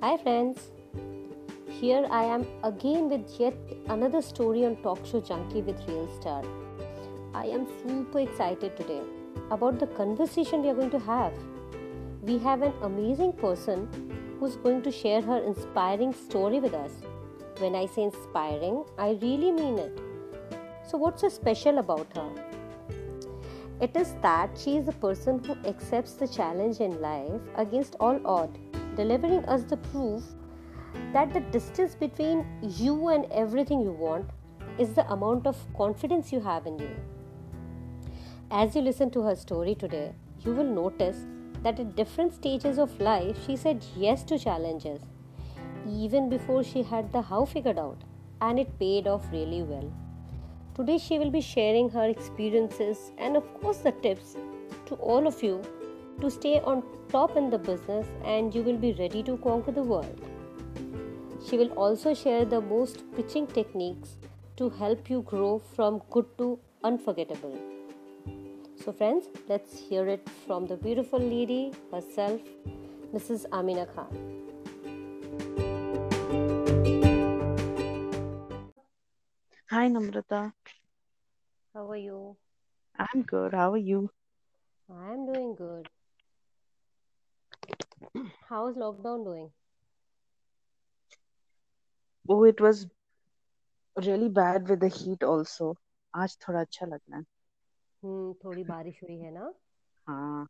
Hi, friends. Here I am again with yet another story on Talk Show Junkie with Real Star. I am super excited today about the conversation we are going to have. We have an amazing person who's going to share her inspiring story with us. When I say inspiring, I really mean it. So, what's so special about her? It is that she is a person who accepts the challenge in life against all odds, delivering us the proof that the distance between you and everything you want is the amount of confidence you have in you. As you listen to her story today, you will notice that at different stages of life, she said yes to challenges, even before she had the how figured out, and it paid off really well. Today, she will be sharing her experiences and, of course, the tips to all of you to stay on top in the business and you will be ready to conquer the world. She will also share the most pitching techniques to help you grow from good to unforgettable. So, friends, let's hear it from the beautiful lady herself, Mrs. Amina Khan. Hi, Namrata. How are you? I'm good. How are you? I'm doing good. How's lockdown doing? Oh, it was really bad with the heat also. आज थोड़ा अच्छा लग रहा है Hmm, थोड़ी बारिश हुई है ना? हाँ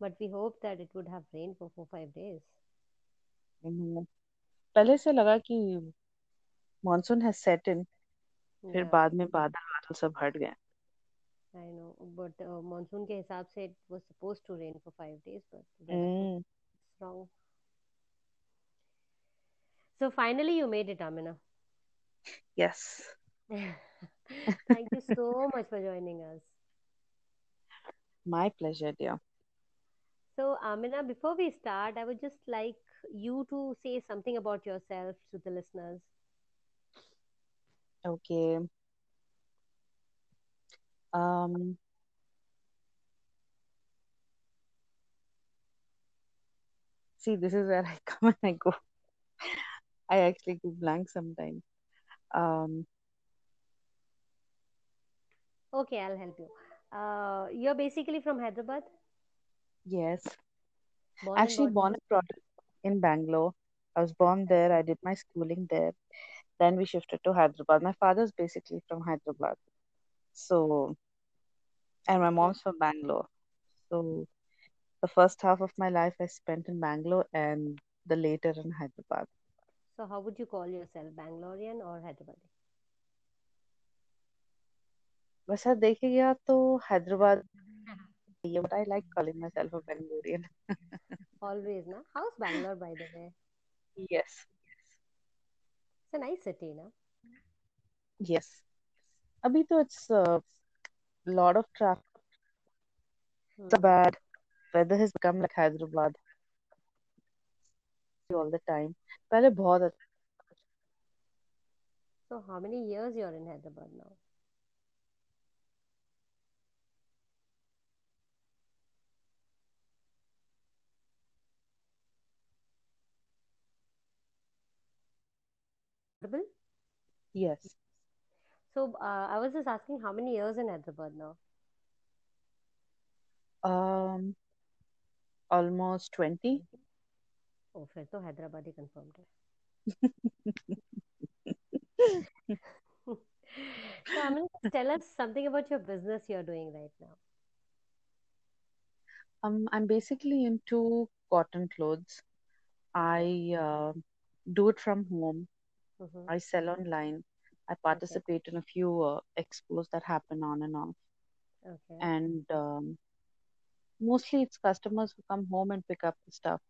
But we hope that it would have rained for four five days. हम्म, पहले से लगा कि मॉनसून हैज़ सेट इन फिर बाद में बादल बादल सब हट गए I know. But uh, monsoon के हिसाब से it was supposed to rain for five days, but weather hmm was wrong. So finally, you made it, Amina. Yes Thank you so much for joining us. My pleasure dear So, Amina, before we start, I would just like you to say something about yourself to the listeners. Okay um see this is where I come and I go. I actually go blank sometimes. Um Okay, I'll help you. Uh, you're basically from Hyderabad, yes. Born actually born and brought up in Bangalore. I was born there. I did my schooling there. Then we shifted to Hyderabad. My father's basically from Hyderabad. So, and my Okay. mom's from Bangalore. So, the first half of my life I spent in Bangalore and the later in Hyderabad. So, how would you call yourself, Bangalorean or Hyderabadi? वैसा देखे गया तो हैदराबाद है but I like calling myself a Bangalorean. Always, na? How's Bangalore, by the way? Yes, It's a nice city, na? yes. अभी तो it's a lot of traffic. It's Hmm. bad. Weather has become like Hyderabad all the time. पहले बहुत अच्छा So, how many years you're in Hyderabad now? Audible? Yes. So, uh, I was just asking how many years in Hyderabad now? Um, almost 20. Oh, फिर तो Hyderabadi confirmed है. So, Amin, just tell us something about your business you're doing right now. Um, I'm basically into cotton clothes. Okay. I uh, do it from home. Mm-hmm. I sell online. I Okay. participate in a few uh, expos that happen on and off. Okay. And um, mostly it's customers who come home and pick up the stuff.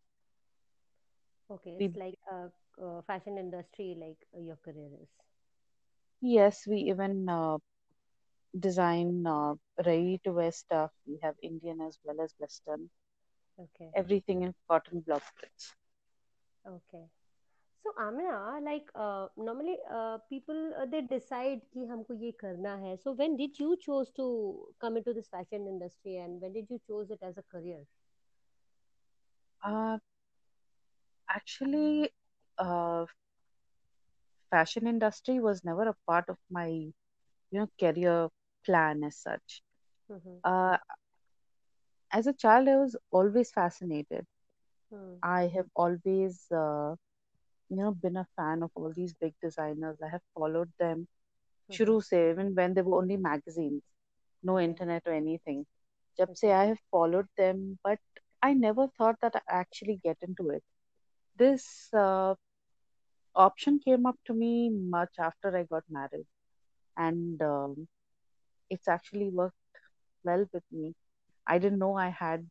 Okay. We, It's like a, uh fashion industry, like uh, your career is. yes, we even uh, design uh, ready-to-wear stuff. We have Indian as well as Western. Okay. Everything in cotton block prints. Okay. So Amina, like uh, normally uh, people uh, they decide कि हमको ये करना है. So when did you chose to come into this fashion industry and when did you chose it as a career? Uh, Actually, uh, fashion industry was never a part of my, you know, career plan as such. Mm-hmm. Uh, as a child, I was always fascinated. Mm-hmm. I have always, uh, you know, been a fan of all these big designers. I have followed them, Mm-hmm. shuru se, even when they were only magazines, no internet or anything. Jab se I have followed them, but I never thought that I actually get into it. This uh, option came up to me much after I got married, and um, it's actually worked well with me. I didn't know I had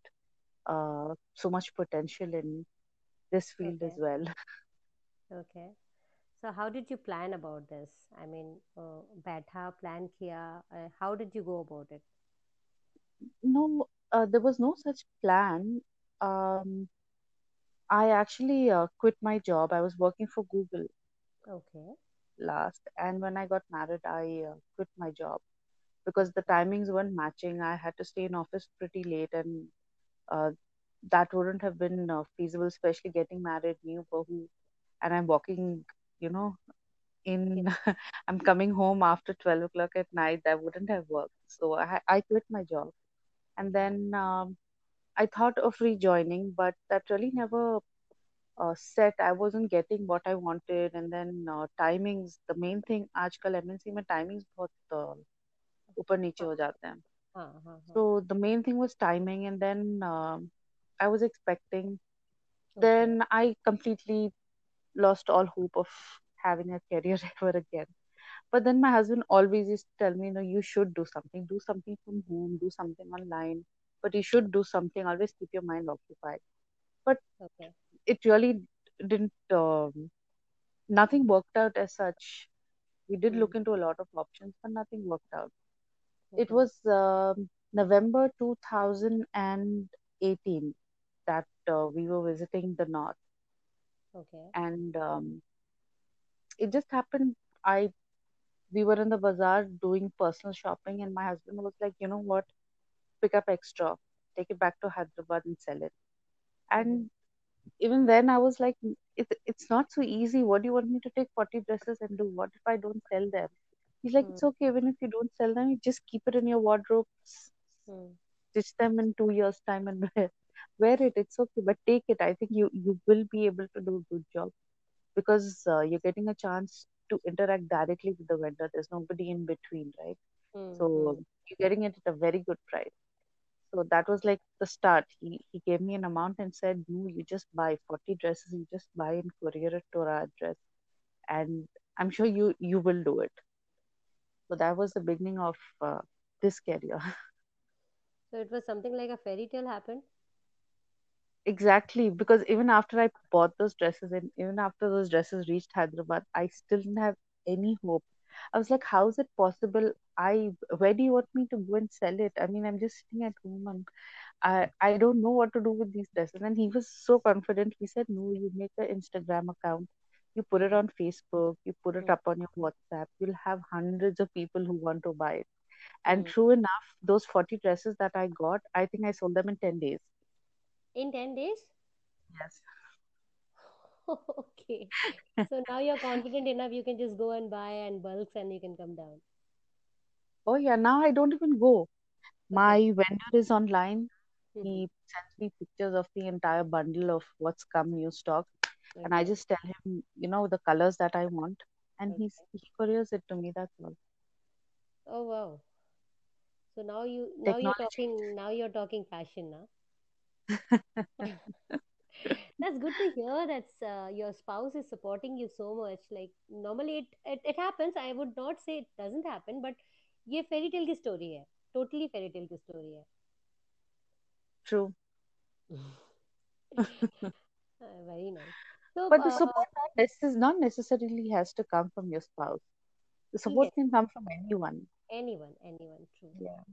uh, so much potential in this field as well. Okay. So how did you plan about this? I mean, uh, बैठा plan किया. Uh, how did you go about it? No, uh, there was no such plan. Um, I actually uh, quit my job. I was working for Google Okay. last, and when I got married, I uh, quit my job because the timings weren't matching. I had to stay in office pretty late, and uh, that wouldn't have been uh, feasible, especially getting married, new bahu, and I'm walking, you know, Yeah. in I'm coming home after 12 o'clock at night. That wouldn't have worked. So I I quit my job, and then um, I thought of rejoining, but that really never uh, set. I wasn't getting what I wanted, and then uh, timings. The main thing, आजकल MNC में timings बहुत uh, ऊपर नीचे हाँ हो जाते हैं. हाँ हाँ हाँ. So the main thing was timing, and then um, I was expecting. Okay. Then I completely lost all hope of having a career ever again. But then my husband always used to tell me, no, you should do something. Do something from home, do something online. But you should do something. Always keep your mind occupied. But Okay. it really didn't, um, nothing worked out as such. We did Hmm. look into a lot of options, but nothing worked out. It was um, November 2018 that uh, we were visiting the north. Okay. And um, it just happened. I we were in the bazaar doing personal shopping, and my husband was like, you know what? pick up extra, take it back to Hyderabad and sell it. Mm-hmm. And even then, I was like, it, it's not so easy. What do you want me to take 40 dresses and do? What if I don't sell them? He's like, Hmm. it's okay. Even if you don't sell them, you just keep it in your wardrobe, Hmm. stitch them in two years' time and wear, wear it. It's okay. But take it. I think you, you will be able to do a good job because uh, you're getting a chance to interact directly with the vendor. There's nobody in between, right? Hmm. So Hmm. you're getting it at a very good price. So that was like the start. He he gave me an amount and said, "No, you just buy 40 dresses. You just buy and courier it to our address, and I'm sure you you will do it." So that was the beginning of uh, this career. So it was something like a fairy tale happened. Exactly, because even after I bought those dresses and even after those dresses reached Hyderabad, I still didn't have any hope. I was like, how is it possible? I where do you want me to go and sell it? I mean, I'm just sitting at home and I I don't know what to do with these dresses. And he was so confident. He said, No, you make an Instagram account, you put it Mm-hmm. on Facebook, you put it up on your WhatsApp. You'll have hundreds of people who want to buy it. And Hmm. true enough, those 40 dresses that I got, I think I sold them in 10 days. In 10 days? Yes. Okay. So now you're confident enough, you can just go and buy and bulks and you can come down. Oh yeah, now I don't even go. Okay. My vendor is online. Mm-hmm. He sends me pictures of the entire bundle of what's come new stock, and I just tell him, you know, the colors that I want, and he's Okay. he couriers it to me. That's all. Oh wow. So now you now you're talking now you're talking fashion now. That's good to hear. That's uh, your spouse is supporting you so much. Like normally it, it it happens. I would not say it doesn't happen, but ये fairy tale की story है. Totally fairy tale की story है. True. Uh, very nice. So But the uh, support not, necess- not necessarily has to come from your spouse. The support yes, can come from anyone. anyone, anyone, true. Yeah.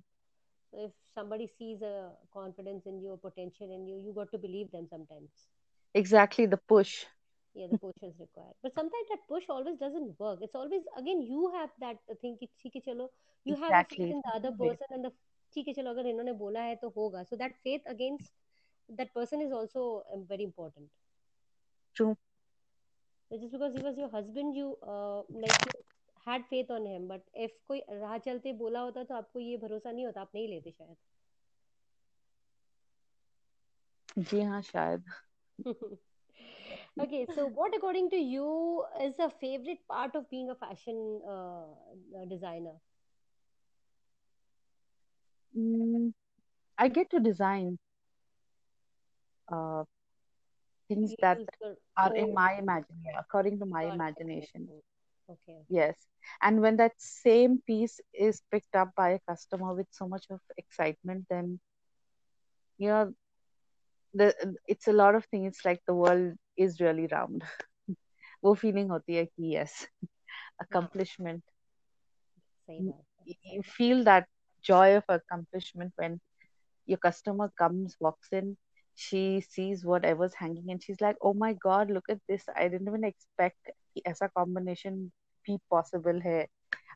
So if somebody sees a confidence in you, a potential in you, you got to believe them sometimes. Exactly the push. Yeah, the push is required. But sometimes that push always doesn't work. It's always again you have that thing कि ठीक है चलो you have a Exactly. faith in It's the other two way. person and the ठीक है चलो अगर इन्होंने बोला है तो होगा. So that faith against that person is also um, very important. True. So just because he was your husband, you uh, like you had faith on him. But if कोई राह चलते बोला होता तो आपको ये भरोसा नहीं होता आप नहीं लेते शायद जी हाँ शायद okay so what according to you is a favorite part of being a fashion uh, uh, designer mm, I get to design uh, things you that use your are in own my imagination, according to my your imagination. imagination okay Yes. And when that same piece is picked up by a customer with so much of excitement, then you know the it's a lot of things. It's like the world is really round. वो feeling होती है कि yes, हाँ accomplishment. सही You बात है सही you बात feel that joy of accomplishment when your customer comes, walks in, she sees whatever's hanging, and she's like, "Oh my God, look at this! I didn't even expect कि ऐसा combination भी possible है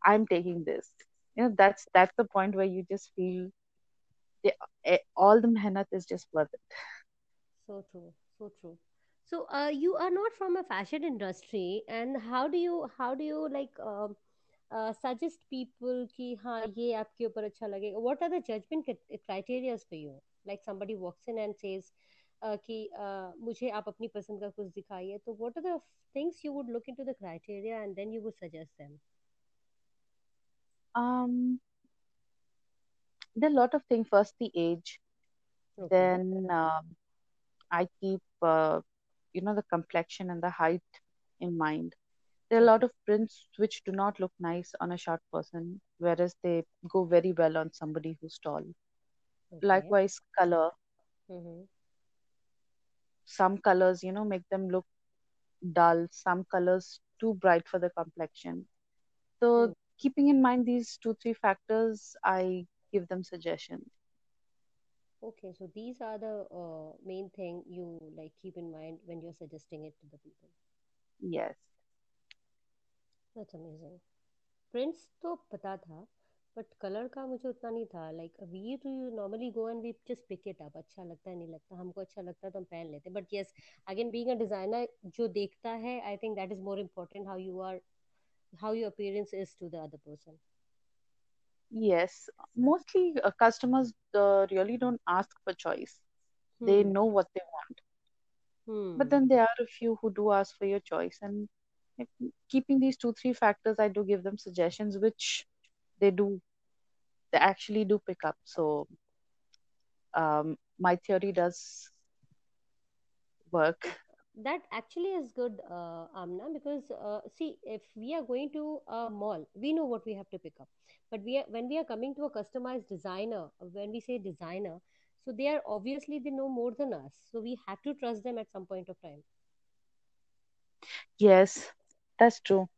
I am taking this you know that's that's the point where you just feel all the मेहनत is just worth it so true so true so uh, you are not from a fashion industry and how do you how do you like uh, uh, suggest people ki ha ye aapke upar acha lagega what are the judgment criteria for you like somebody walks in and says कि uh, मुझे आप अपनी पसंद का कुछ दिखाइए, तो what are the things you would look into the criteria and then you would suggest them? Um, there are a lot of things. First, the age. Okay, Then um, I keep uh, you know the complexion and the height in mind. There are a lot okay, of prints which do not look nice on a short person, whereas they go very well on somebody who's tall. okay. Likewise, color. Mm-hmm. Some colors, you know, make them look dull. Some colors too bright for the complexion. So, Hmm. keeping in mind these two, three factors, I give them suggestions. Okay, so these are the uh, main thing you like keep in mind when you're suggesting it to the people. Yes. That's amazing. Prints तो पता था but colour का मुझे उतना नहीं था like we to you normally go and we just pick it up अच्छा लगता है नहीं लगता हमको अच्छा लगता है तो हम पहन लेते but yes again being a designer जो देखता है I think that is more important how you are how your appearance is to the other person Yes. Mostly uh, customers uh, really don't ask for choice. They hmm know what they want. But hmm then there are a few who do ask for your choice. And like, keeping these two, three factors, I do give them suggestions, which they do, they actually do pick up. So um, my theory does work. that actually is good uh, amna because uh, see if we are going to a mall we know what we have to pick up but we are when we are coming to a customized designer when we say designer so they are obviously they know more than us so we have to trust them at some point of time Yes, that's true.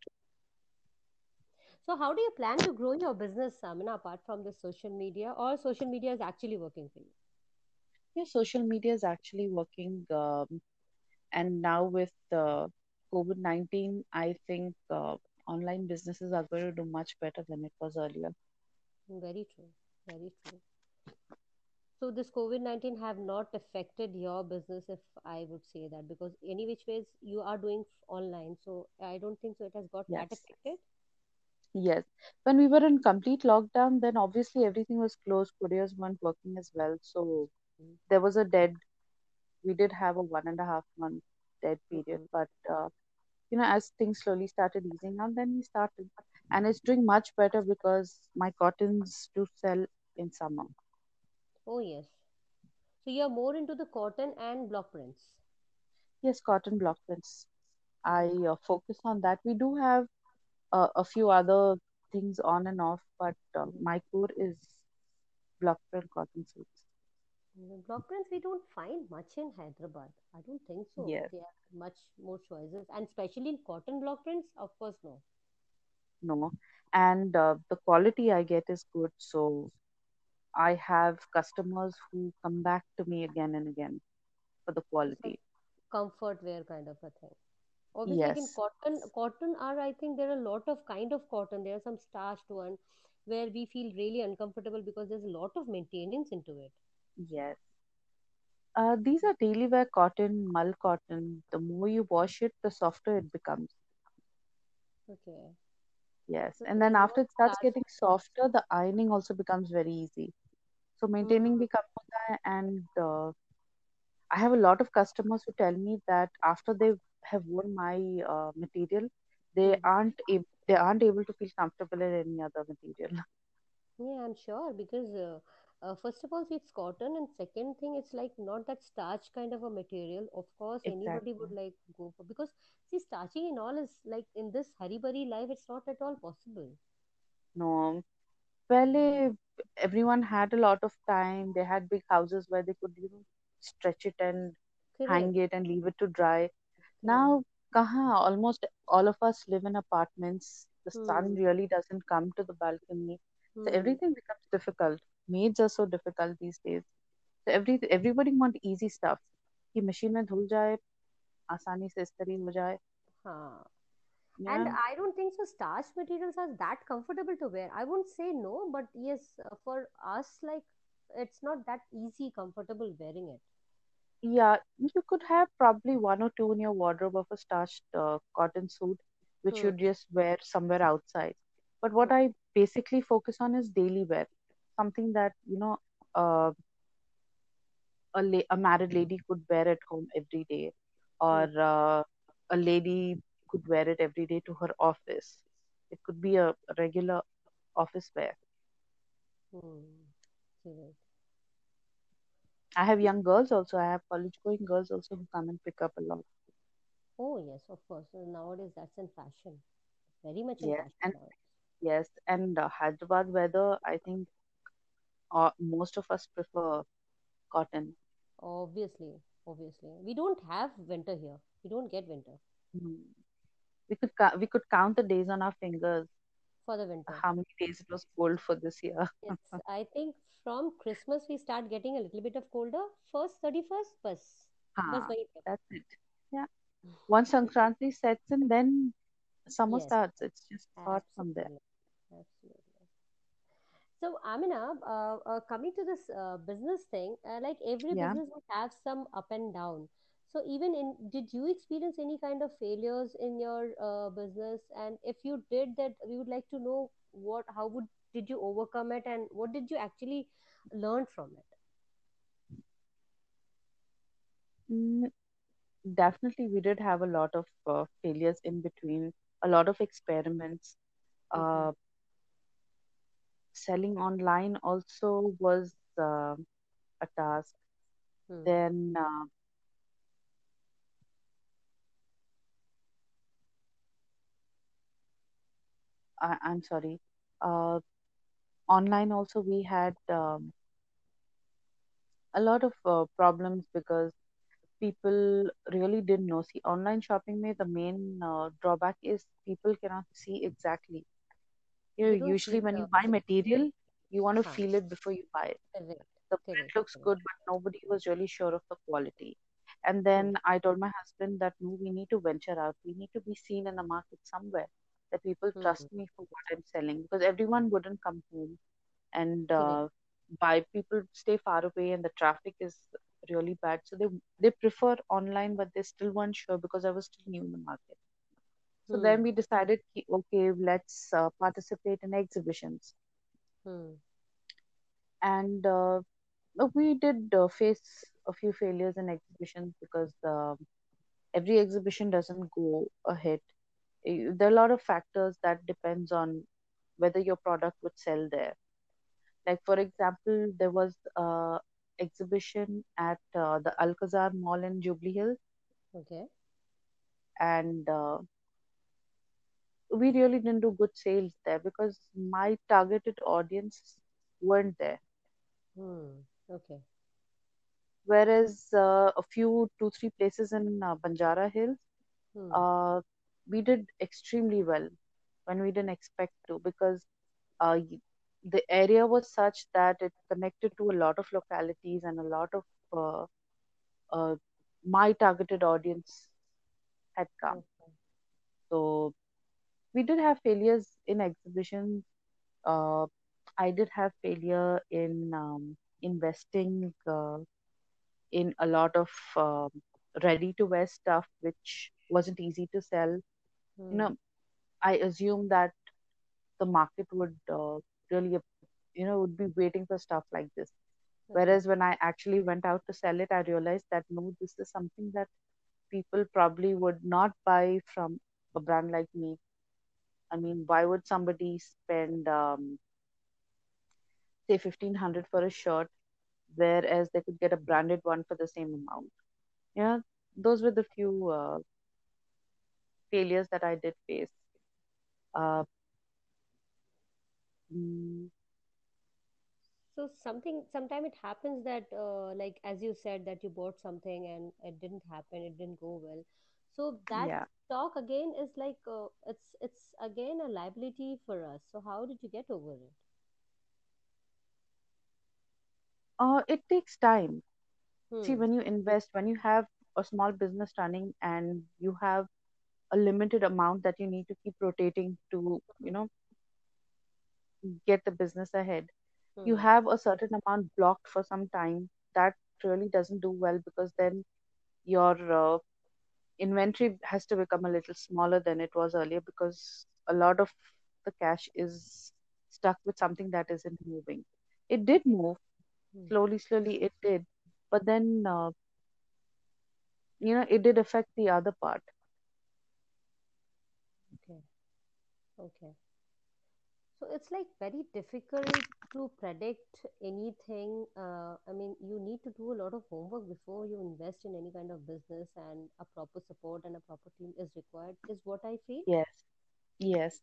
So how do you plan to grow your business Samina, apart from the social media or social media is actually working for you Yeah, social media is actually working. Um, and now with uh, COVID-19, I think uh, online businesses are going to do much better than it was earlier. very true very true So this COVID-19 have not affected your business, if I would say that, because any which ways you are doing online. So I don't think so it has got that Yes. affected. Yes. When we were in complete lockdown, then obviously everything was closed. Couriers weren't working as well. So there was a dead, we did have a one and a half month dead period. But, uh, you know, as things slowly started easing out, then we started. And it's doing much better because my cottons do sell in summer. Oh yes. So you are more into the cotton and block prints. Yes, cotton block prints. I uh, focus on that. We do have uh, a few other things on and off, but mhm. my core is block print cotton suits. Block prints we don't find much in Hyderabad. I don't think so. Yes, There are much more choices, and especially in cotton block prints, of course no. no. And uh, the quality I get is good. So I have customers who come back to me again and again for the So quality. comfort wear kind of a thing obviously yes. in cotton cotton are i think there are a lot of kind of cotton. There are some starched one where we feel really uncomfortable because there's a lot of maintenance into it. Yes. Uh, these are daily wear cotton mull cotton. The more you wash it the softer it becomes. Okay. Yes. So and then after it starts getting softer the ironing also becomes very easy. So maintaining mm-hmm. the kapoda and uh, I have a lot of customers who tell me that after they've have worn my uh, material, they Hmm. aren't ab- they aren't able to feel comfortable in any other material. Yeah, I'm sure because uh, uh, first of all, it's cotton, and second thing, it's like not that starch kind of a material. Of course, anybody would Exactly. like go for because see, starching and all is like in this hurry burry life, it's not at all possible. No. Pehle, everyone had a lot of time. They had big houses where they could, you know, stretch it and hang it and leave it to dry. correct. Now, kaha, almost all of us live in apartments. The sun Hmm. really doesn't come to the balcony. So Hmm. everything becomes difficult. Maids are so difficult these days. So every everybody want easy stuff. कि machine में धुल जाए आसानी से इस्त्री हो जाए Huh. And yeah I don't think so. Starch materials are that comfortable to wear. I won't say no, but yes, uh, for us, like it's not that easy, comfortable wearing it. yeah you could have probably one or two in your wardrobe of a starched uh, cotton suit which Hmm. you just wear somewhere outside but what Hmm. I basically focus on is daily wear something that you know uh, a, la- a married lady could wear at home every day or Hmm. uh, a lady could wear it every day to her office it could be a regular office wear Hmm. Correct. I have young girls also. I have college going girls also who come and pick up a lot. Oh, yes, of course. So nowadays, that's in fashion. Very much in Yes, fashion and nowadays. yes, and uh, Hyderabad weather, I think uh, most of us prefer cotton. Obviously, obviously. We don't have winter here. We don't get winter Mm. We could cou- we could count the days on our fingers for the winter. How many days it was cold for this year? it's, I think from Christmas we start getting a little bit of colder. First thirty first bus. Ah, that's it. Yeah. Once Sankranti sets in, then summer yes. starts. It's just hot from there. So, Amina, uh, uh, coming to this uh, business thing, uh, like every yeah. business would have some up and down. So, even in, did you experience any kind of failures in your uh, business? And if you did that, we would like to know what, how would, did you overcome it and what did you actually learn from it? Mm, definitely, we did have a lot of uh, failures in between, a lot of experiments. Mm-hmm. Uh, selling online also was uh, a task. Hmm. Then I, I'm sorry. Uh, online also we had um, a lot of uh, problems because people really didn't know. See, online shopping में the main uh, drawback is people cannot see exactly. You know, usually when you buy material, you want to feel it before you buy it. The print looks good, but nobody was really sure of the quality. And then I told my husband that no, we need to venture out. We need to be seen in the market somewhere that people Hmm. trust me for what I'm selling because everyone wouldn't come home and uh, buy. People stay far away and the traffic is really bad. So they they prefer online, but they still weren't sure because I was still new in the market. So then Hmm. we decided, okay, let's uh, participate in exhibitions. Hmm. And uh, we did uh, face a few failures in exhibitions because uh, every exhibition doesn't go ahead. There are a lot of factors that depends on whether your product would sell there. Like for example, there was a exhibition at uh, the Alcazar Mall in Jubilee Hills, Okay. and uh, we really didn't do good sales there because my targeted audience weren't there. Hmm. Okay. Whereas uh, a few two three places in uh, Banjara Hills Hmm. We did extremely well when we didn't expect to because uh, the area was such that it connected to a lot of localities and a lot of uh, uh, my targeted audience had come. Okay. So we did have failures in exhibitions. Uh, I did have failure in um, investing. Uh, in a lot of um, ready to wear stuff which wasn't easy to sell you Hmm. know i assume that the market would uh, really you know would be waiting for stuff like this Okay. whereas when i actually went out to sell it i realized that no this is something that people probably would not buy from a brand like me i mean why would somebody spend um, say 1500 for a shirt whereas they could get a branded one for the same amount yeah those were the few uh, failures that i did face uh, mm, So something, sometime it happens that, uh, like as you said, that you bought something and it didn't happen, it didn't go well. So that yeah stock again is like, uh, it's it's again a liability for us. So how did you get over it? uh, it takes time see Hmm. when you invest when you have a small business running and you have a limited amount that you need to keep rotating to you know get the business ahead. You Hmm. have a certain amount blocked for some time. That really doesn't do well because then your uh, inventory has to become a little smaller than it was earlier because a lot of the cash is stuck with something that isn't moving. It did move. Hmm. slowly slowly it did. But then uh, you know it did affect the other part Okay. Okay. So it's like very difficult to predict anything. Uh, I mean, you need to do a lot of homework before you invest in any kind of business, and a proper support and a proper team is required, is what I feel. yes yes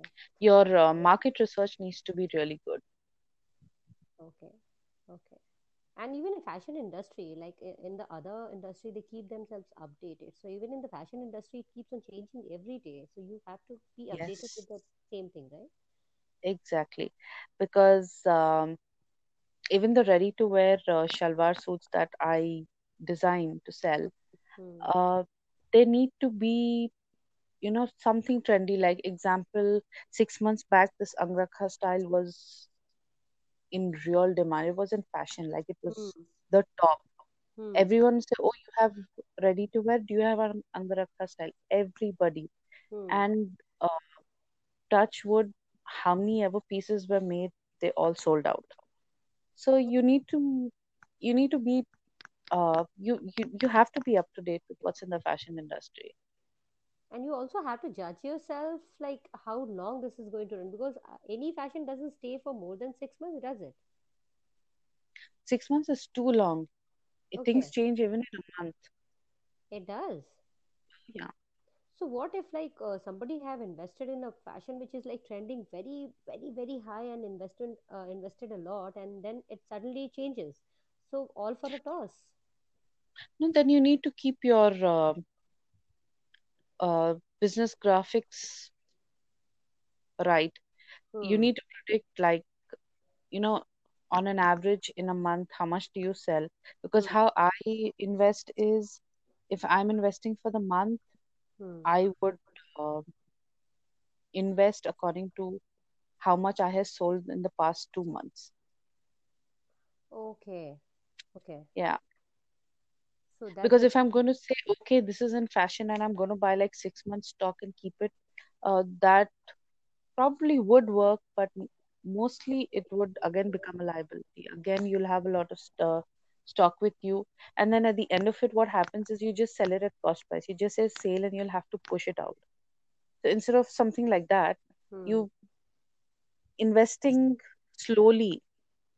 Okay. your uh, market research needs to be really good Okay. Okay. And even in fashion industry, like in the other industry, they keep themselves updated. So even in the fashion industry, it keeps on changing every day. So you have to be updated yes with the same thing, right? exactly because um, even the ready to wear uh, shalwar suits that i design to sell Hmm. uh, they need to be you know something trendy like example 6 months back this angrakha style was in real demand. It was in fashion like it was the top. Hmm. everyone say oh you have ready to wear? Do you have an angrakha style? Everybody. Hmm. and uh, touch wood how many ever pieces were made they all sold out. So you need to you need to be uh you, you you have to be up to date with what's in the fashion industry and you also have to judge yourself like how long this is going to run because uh, any fashion doesn't stay for more than six months does it? Six months is too long. It- things change even in a month. It does. Yeah. So what if like uh, somebody have invested in a fashion which is like trending very very very high and invested uh, invested a lot and then it suddenly changes? So all for a toss. No then you need to keep your uh, uh, business graphics right? You hmm. need to predict like you know on an average in a month how much do you sell? Because hmm. how i invest is if i'm investing for the month hmm. I would uh, invest according to how much i have sold in the past two months. Okay. Okay. Yeah so because if i'm going to say okay this is in fashion and i'm going to buy like six months stock and keep it uh, that probably would work but mostly it would again become a liability. Again you'll have a lot of st- stock with you. And then at the end of it what happens is you just sell it at cost price. You just say sale and you'll have to push it out. So instead of something like that hmm. you investing slowly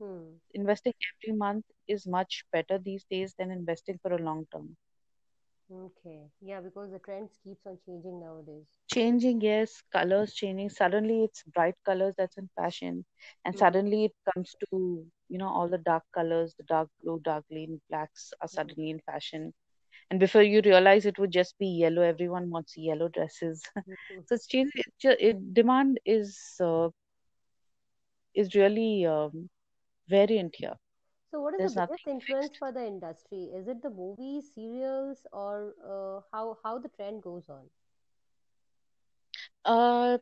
hmm. investing every month is much better these days than investing for a long term. Okay. Yeah because the trends keeps on changing nowadays. Changing yes. Colors changing. Suddenly it's bright colors that's in fashion. And hmm. suddenly it comes to you know all the dark colors the dark blue dark green blacks are hmm. suddenly in fashion. And before you realize it would just be yellow everyone wants yellow dresses. So it's changed it, it demand is uh, is really um, variant here So, what is the there's biggest influence for the industry? Is it the movies, serials, or uh, how how the trend goes on? uh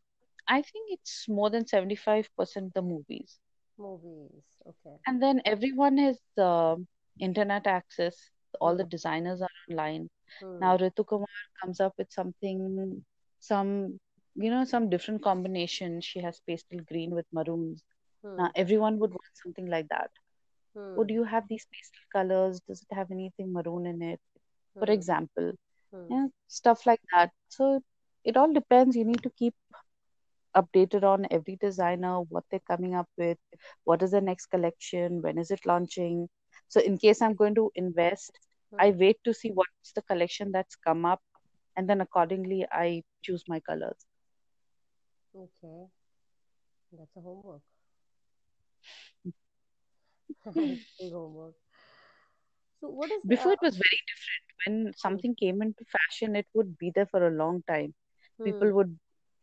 i think it's more than 75% the movies Movies. Okay. And then everyone has uh, internet access. All Hmm. the designers are online. Hmm. Now Ritu Kumar comes up with something, some, you know, some different combination. She has pastel green with maroons. Hmm. Now everyone would want something like that. Would Hmm. you have these pastel colors? Does it have anything maroon in it? For Hmm. example, Hmm. yeah, stuff like that. So it all depends. You need to keep updated on every designer, what they're coming up with, what is the next collection, when is it launching. So in case I'm going to invest, I Hmm. wait to see what's the collection that's come up, and then accordingly I choose my colors. Okay. That's a homework. Homework. So what is Before uh it was very different. When hmm, something came into fashion, it would be there for a long time. hmm, People would,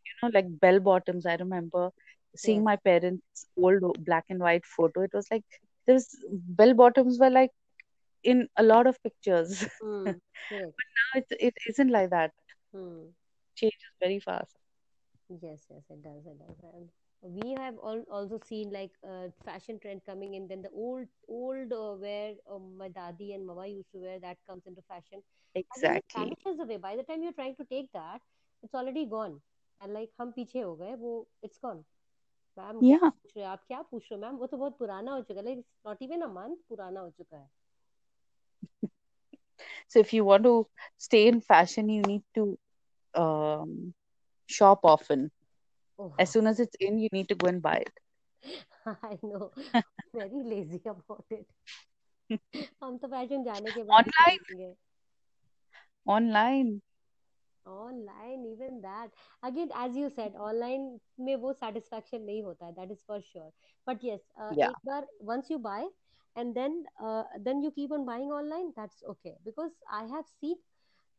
you know, like bell bottoms. I remember seeing yes. my parents' old black and white photo. It was like there was bell bottoms were like in a lot of pictures. Hmm. Correct. Now it, it isn't like that. Hmm. Changes very fast. Yes, yes, it does, it does And we have all also seen like uh, fashion trend coming in. Then the old, old uh, wear um, my dadi and mama used to wear that comes into fashion, and then it Exactly. vanishes away. By the time you're trying to take that, it's already gone. And like हम पीछे हो गए वो it's gone. Ma'am क्या Yeah. पूछ रहे हो आप क्या पूछ रहे हो मैम वो तो बहुत पुराना हो चुका है like it's not even a month पुराना हो चुका है So if you want to stay in fashion, you need to um, shop often. As oh soon as it's in, you need to go and buy I know very lazy about it it. हम तो fashion जाने के बाद ही Online, खरीदेंगे online. Online even that again as you said online में वो satisfaction नहीं होता है that is for sure but yes Yeah. एक बार once you buy and then then you keep on buying online that's okay because I have seen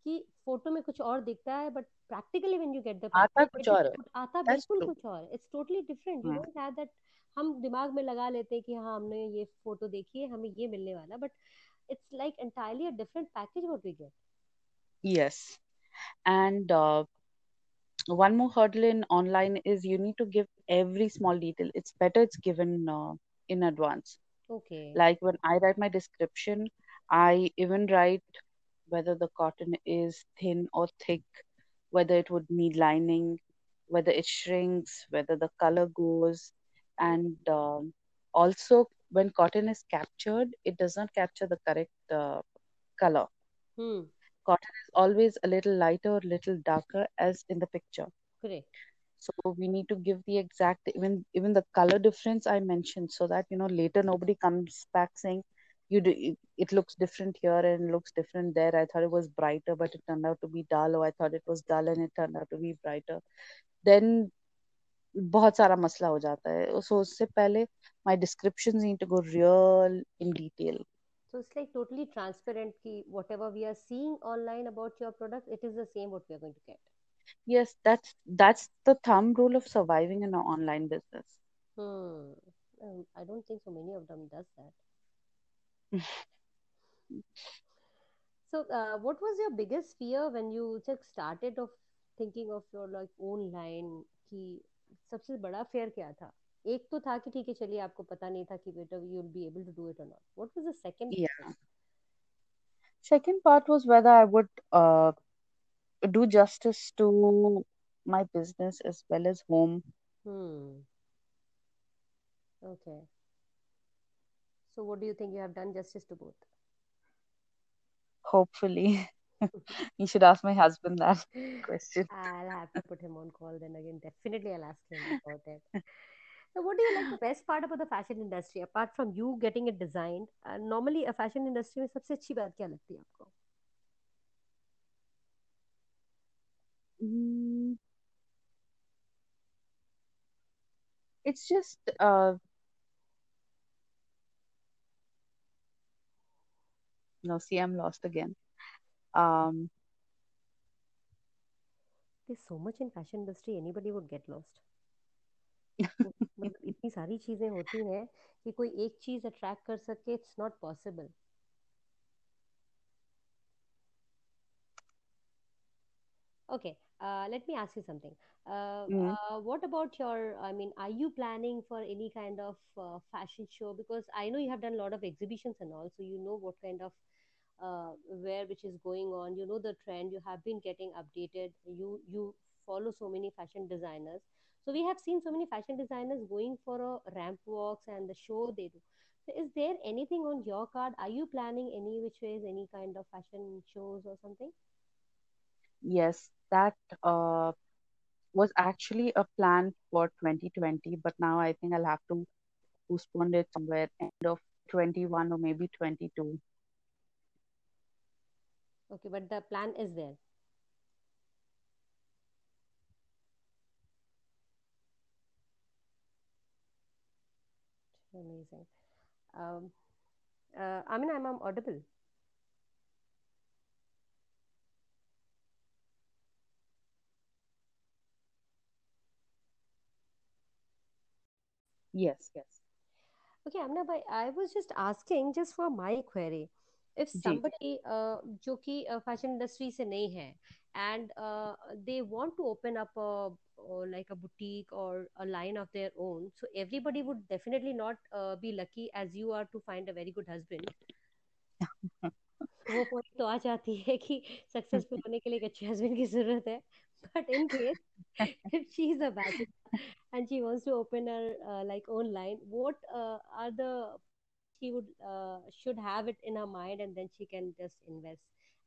कि photo में कुछ और दिखता है but practically when you get the आता कुछ और आता बिल्कुल कुछ और it's totally different you don't have that हम दिमाग में लगा लेते हैं कि हाँ हमने ये फ़ोटो देखी है हमें ये मिलने वाला but it's like entirely a different package what we get yes and one more hurdle in online is you need to give every small detail. It's better it's given uh, in advance. Okay. Like when i write my i even write whether the cotton is thin or thick, whether it would need lining, whether it shrinks, whether the color goes, and um, also when cotton is captured, it does not capture the correct uh, color. Hmm. Cotton is always a little lighter or little darker as in the picture. Correct. So we need to give the exact even even the color difference I mentioned so that you know later nobody comes back saying you do it, it looks different here and looks different there. I thought it was brighter, but it turned out to be dull, or I thought it was dull and it turned out to be brighter. Then बहुत सारा मसला हो जाता है सो उससे पहले my descriptions need to go real in detail. So it's like totally transparent ki whatever we are seeing online about your product, it is the same what we are going to get. Yes, that's that's the thumb rule of surviving in an online business. Hmm. Um, I don't think so many of them does that. So uh, what was your biggest fear when you just started of thinking of your like own line कि सबसे बड़ा fear क्या था? एक तो था कि ठीक है चलिए आपको पता नहीं था कि बेटा you will be able to do it or not. What was the second Yeah. part? Second part was whether I would uh, do justice to my business as well So what do you think you have done justice to both? Hopefully, you should ask my husband that question. I'll have to put him on call then again. Definitely, I'll ask him about it. So, what do you like the best part about the fashion industry apart from you getting it designed? Uh, normally, a fashion industry में सबसे अच्छी बात क्या लगती है आपको? Mm, it's just uh, no. See, I'm lost again. Um, There's so much in fashion industry, anybody would get lost. तो मतलब इतनी सारी चीजें होती हैं कि कोई एक चीज अट्रैक्ट कर सके it's not possible okay Uh, let me ask you something. Uh, Mm. uh, what about your, I mean, are you planning for any kind of uh, fashion show? Because I know you have done a lot of exhibitions and all, so you know what kind of uh, wear which is going on. You know the trend. You have been getting updated. You you follow so many fashion designers. So we have seen so many fashion designers going for a ramp walks and the show they do. So is there anything on your card? Are you planning any which ways, any kind of fashion shows or something? Yes, that uh, was actually a plan for 2020, but now I think I'll have to postpone it somewhere end of 21 or maybe 22. Okay, but the plan is there. Amazing. Um, uh, I mean, I'm, I'm audible. Yes, yes. Okay, Amna bhai, I was just asking just for my query. If somebody uh, जो कि uh, fashion industry से नहीं है and they want to open up or like a boutique or a line of their own so everybody would definitely not uh, be lucky as you are to find a very good husband. वो point तो आ जाती है कि successful होने के लिए एक अच्छे हस्बैंड की ज़रूरत है but in case if she is a bachelor and she wants to open her like own line what are the she would uh, should have it in her mind and then she can just invest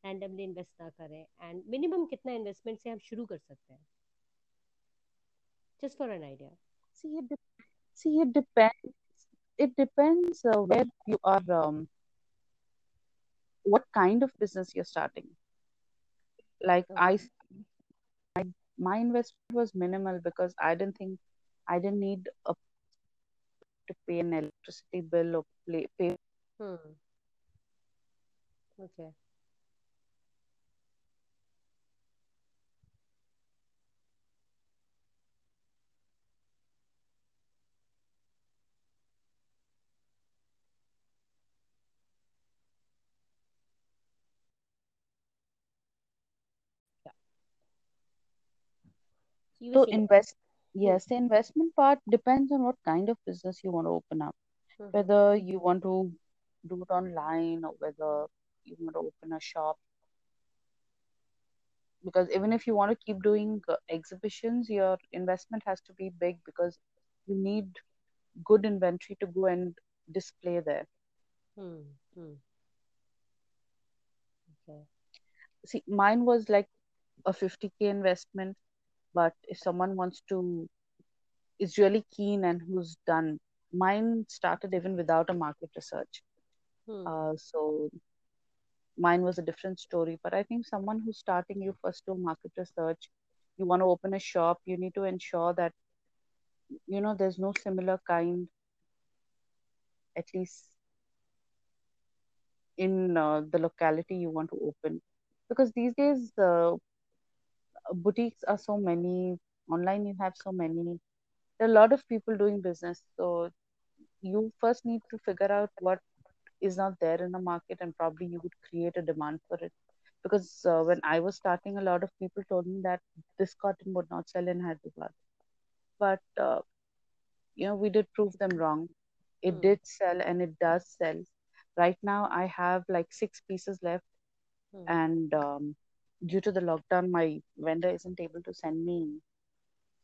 randomly invest ना करे and minimum कितना investment से हम शुरू कर सकते हैं just for an idea See, it dep see, it depends. It depends uh, where you are, um, what kind of business you're starting. Like I, okay s- my investment was minimal because I didn't think I didn't need a, to pay an electricity bill or pay, pay. hmm okay so you So invest. Yes, the investment part depends on what kind of business you want to open up. hmm Whether you want to do it online or whether you want to open a shop. Because even if you want to keep doing uh, exhibitions, your investment has to be big because you need good inventory to go and display there. hmm hmm okay See, mine was like a 50k investment, but if someone wants to, is really keen and who's done, mine started even without a market research. hmm Uh, so mine was a different story. But I think someone who's starting, you first do market research. You want to open a shop, you need to ensure that, you know, there's no similar kind, at least in uh, the locality you want to open. Because these days, uh, boutiques are so many, online you have so many. There are a lot of people doing business. So you first need to figure out what is not there in the market and probably you would create a demand for it. Because uh, when I was starting, a lot of people told me that this cotton would not sell in Hyderabad. But, uh, you know, we did prove them wrong. It hmm did sell and it does sell. Right now, I have like six pieces left. hmm And um, due to the lockdown, my vendor isn't able to send me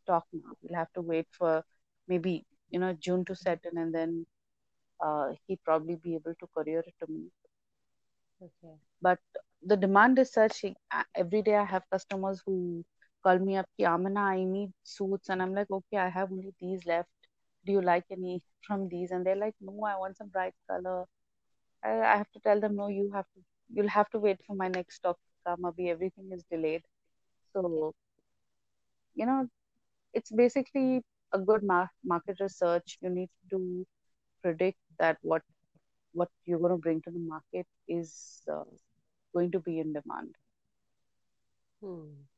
stock now. We'll have to wait for maybe, you know, June to set in and then uh, he'd probably be able to courier it to me. okay But the demand is such. Every day I have customers who call me up, "Ki, Amina, I need suits. And I'm like, okay, I have only these left. Do you like any from these? And they're like, no, I want some bright color. I, I have to tell them, no, you have to, you'll have to wait for my next stock to come. Everything is delayed. So, you know, it's basically a good mar- market research. You need to predict that what what you're going to bring to the market is uh, going to be in demand. hmm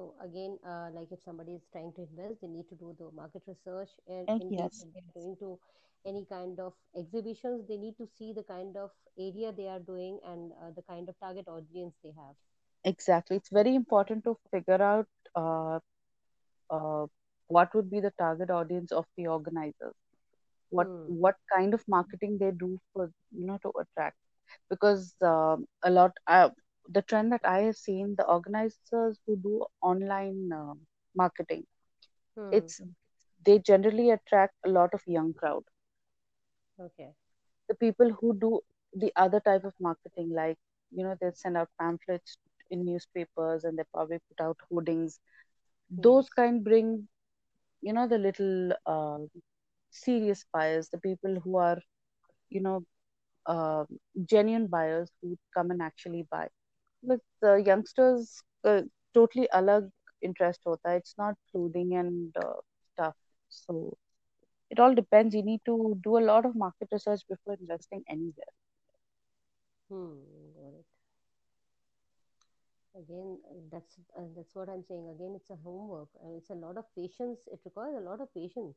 So again, uh, like if somebody is trying to invest, they need to do the market research, and And in yes, if they're going to any kind of exhibitions, they need to see the kind of area they are doing and uh, the kind of target audience they have. exactly. It's very important to figure out uh, uh, what would be the target audience of the organizers. What Hmm. what kind of marketing they do for you know to attract because um, a lot uh, the trend that I have seen the organizers who do online uh, marketing Hmm. it's they generally attract a lot of young crowd Okay. the people who do the other type of marketing like you know they send out pamphlets in newspapers and they probably put out hoardings Yes. those kind bring you know the little uh, serious buyers the people who are you know uh, genuine buyers who come and actually buy the youngsters uh, totally alag interest hota it's not clothing and uh, stuff so it all depends you need to do a lot of market research before investing anywhere Hmm. Got it. Again, that's uh, that's what I'm saying. Again, it's a homework. Uh, it's a lot of patience. It requires a lot of patience.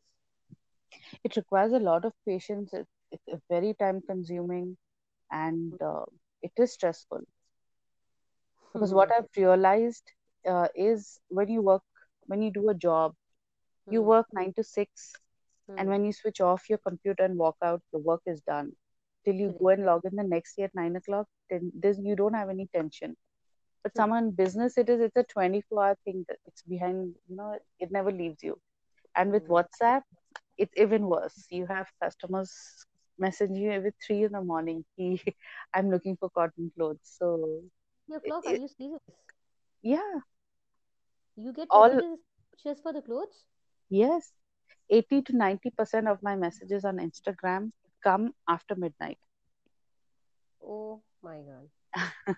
it requires a lot of patience it, it's very time consuming and uh, it is stressful because what Hmm. i've realized uh, is when you work when you do a job you Hmm. work 9 to 6 and Hmm. when you switch off your computer and walk out the work is done till you go and log in the next day at 9 o'clock then this you don't have any tension but someone in business it is it's a 24 hour thing that it's behind you know it never leaves you and with Hmm. whatsapp it's even worse you have customers messaging you every three in the morning he, i'm looking for cotton clothes so Your it, clock, are it, you serious? yeah You get all messages just for the clothes? yes 80 to 90 percent of my messages on instagram come after midnight Oh my God.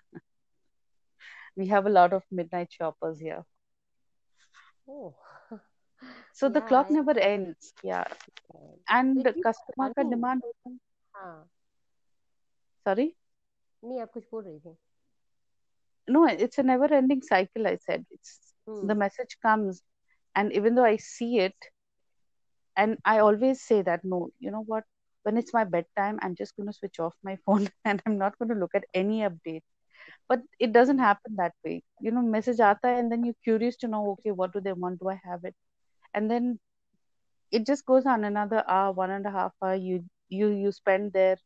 we have a lot of midnight shoppers here Oh. so the Yeah, clock I never ends yeah understand. and So it keeps customer on का running. demand होता है हाँ sorry नहीं आप कुछ बोल रही थी no it's a never ending cycle i said. It's hmm. the message comes and even though i see it and i always say that no you know what? When it's my bedtime i'm just going to switch off my phone and i'm not going to look at any update. But it doesn't happen that way. You know message aata and then you're curious to know okay what do they want? Do i have it? And then it just goes on another hour one and a half hour you you you spend there.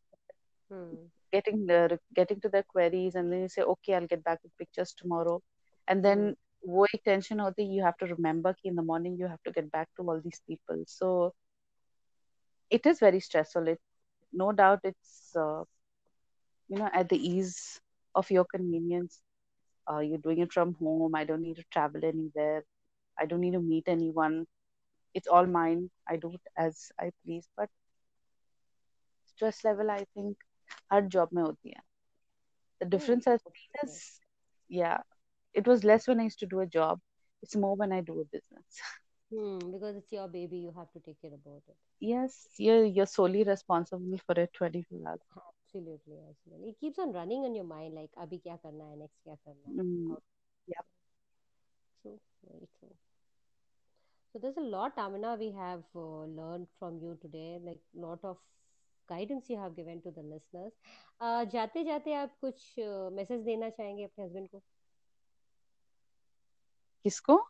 Hmm getting the, getting to their queries and then you say okay i'll get back with pictures tomorrow. And then hmm. wo ek tension hoti you have to remember ki in the morning you have to get back to all these people. So it is very stressful. It no doubt it's uh, you know at the ease of your convenience. Uh, you're doing it from home. I don't need to travel anywhere. I don't need to meet anyone. It's all mine. I do it as i please. But stress level i think her job में होती है the hmm difference i've होता seen है is yeah it was less when i used to do a job it's more when i do a business hmm because it's your baby you have to take care about it yes you're you're solely responsible for it 24 hours absolutely absolutely it keeps on running on your mind like अभी क्या करना है next क्या करना है mm, how yeah true very true so there's a lot Amina we have uh, learned from you today like lot of guidance you have given to the listeners जाते जाते आप कुछ uh, मैसेज देना चाहेंगे अपने हस्बैंड को? किसको?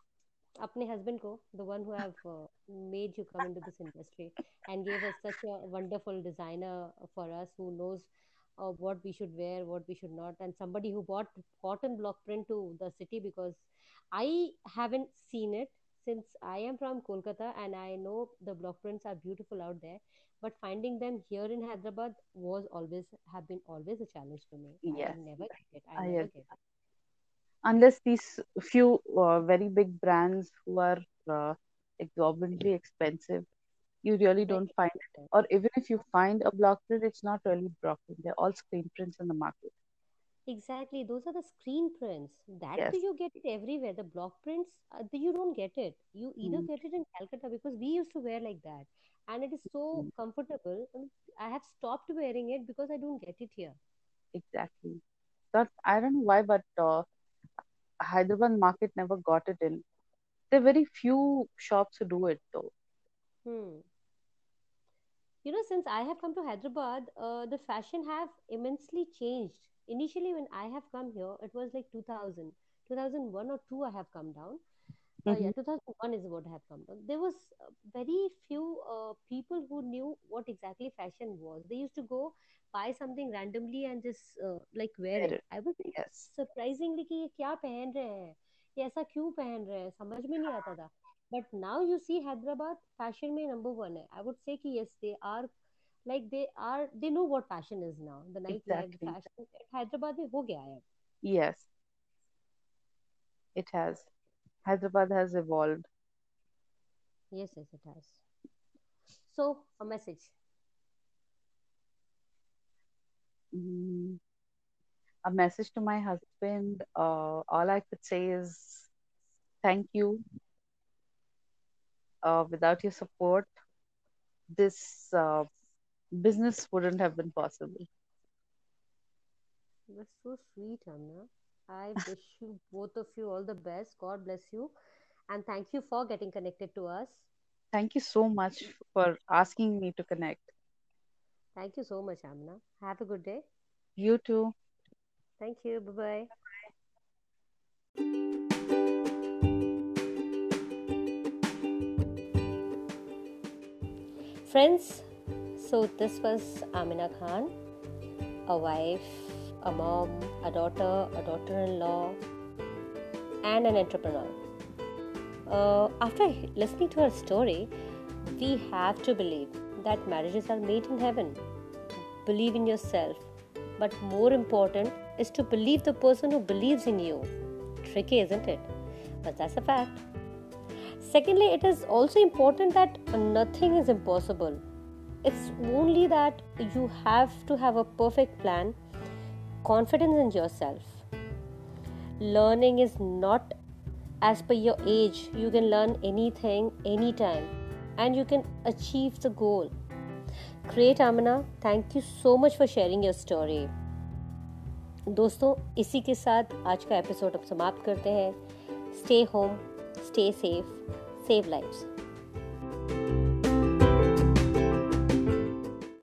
अपने हस्बैंड को the one who have made you come into this industry and give us such a wonderful designer for us who knows uh, what we should wear, what we should not, and somebody who bought cotton block print to the city because I haven't seen it. Since I am from Kolkata and I know the block prints are beautiful out there but finding them here in Hyderabad was always have been always a challenge to me. I never get it I i never get it unless these few uh, very big brands who are uh, exorbitantly expensive you really don't find it. Or even if you find a block print it's not really block print. They're all screen prints in the market Exactly, those are the screen prints. That yes you get it everywhere. The block prints, uh, you don't get it. You either mm, get it in Calcutta because we used to wear like that, and it is so mm, comfortable. I I have stopped wearing it because I don't get it here. exactly that i don't know why but uh, hyderabad market never got it in there are very few shops who do it though Hmm. You know, since I have come to Hyderabad, uh, the fashion have immensely changed initially when i have come here it was like 2000 2001 or 2 i have come down. Mm-hmm. uh, yeah mm-hmm. 2001 is what i have come down. There was uh, very few uh, people who knew what exactly fashion was. They used to go buy something randomly and just uh, like wear it. i was like, yes. surprisingly ki kya pehen rahe hai? Ye aisa kyun pehen rahe samajh mein nahi aata tha. But now you see hyderabad fashion mein number 1 hai. I would say ki yes they are like they are they know what fashion is now. The nightlife exactly. fashion. Hyderabad mein ho gaya hai. Yes. It has. Hyderabad has evolved. Yes yes it has. So a message. Mm, a message to my husband uh, all i could say is thank you uh, without your support. This uh, business wouldn't have been possible. That's so sweet, Amna. I wish you both of you all the best. God bless you. And thank you for getting connected to us. Thank you so much for asking me to connect. Thank you so much, Amna. Have a good day. You too. Thank you. Bye bye. Friends, so this was Amina Khan, a wife, a mom, a daughter, a daughter in law, and an entrepreneur. Uh, after listening to her story, we have to believe that marriages are made in heaven. Believe in yourself, but more important is to believe the person who believes in you. Tricky, isn't it? But that's a fact. Secondly, it is also important that nothing is impossible. It's only that you have to have a perfect plan, confidence in yourself. Learning is not as per your age. You can learn anything, anytime, and you can achieve the goal. Great, Amina. Thank you so much for sharing your story. दोस्तों इसी के साथ आज का episode हम समाप्त करते हैं stay home stay safe save lives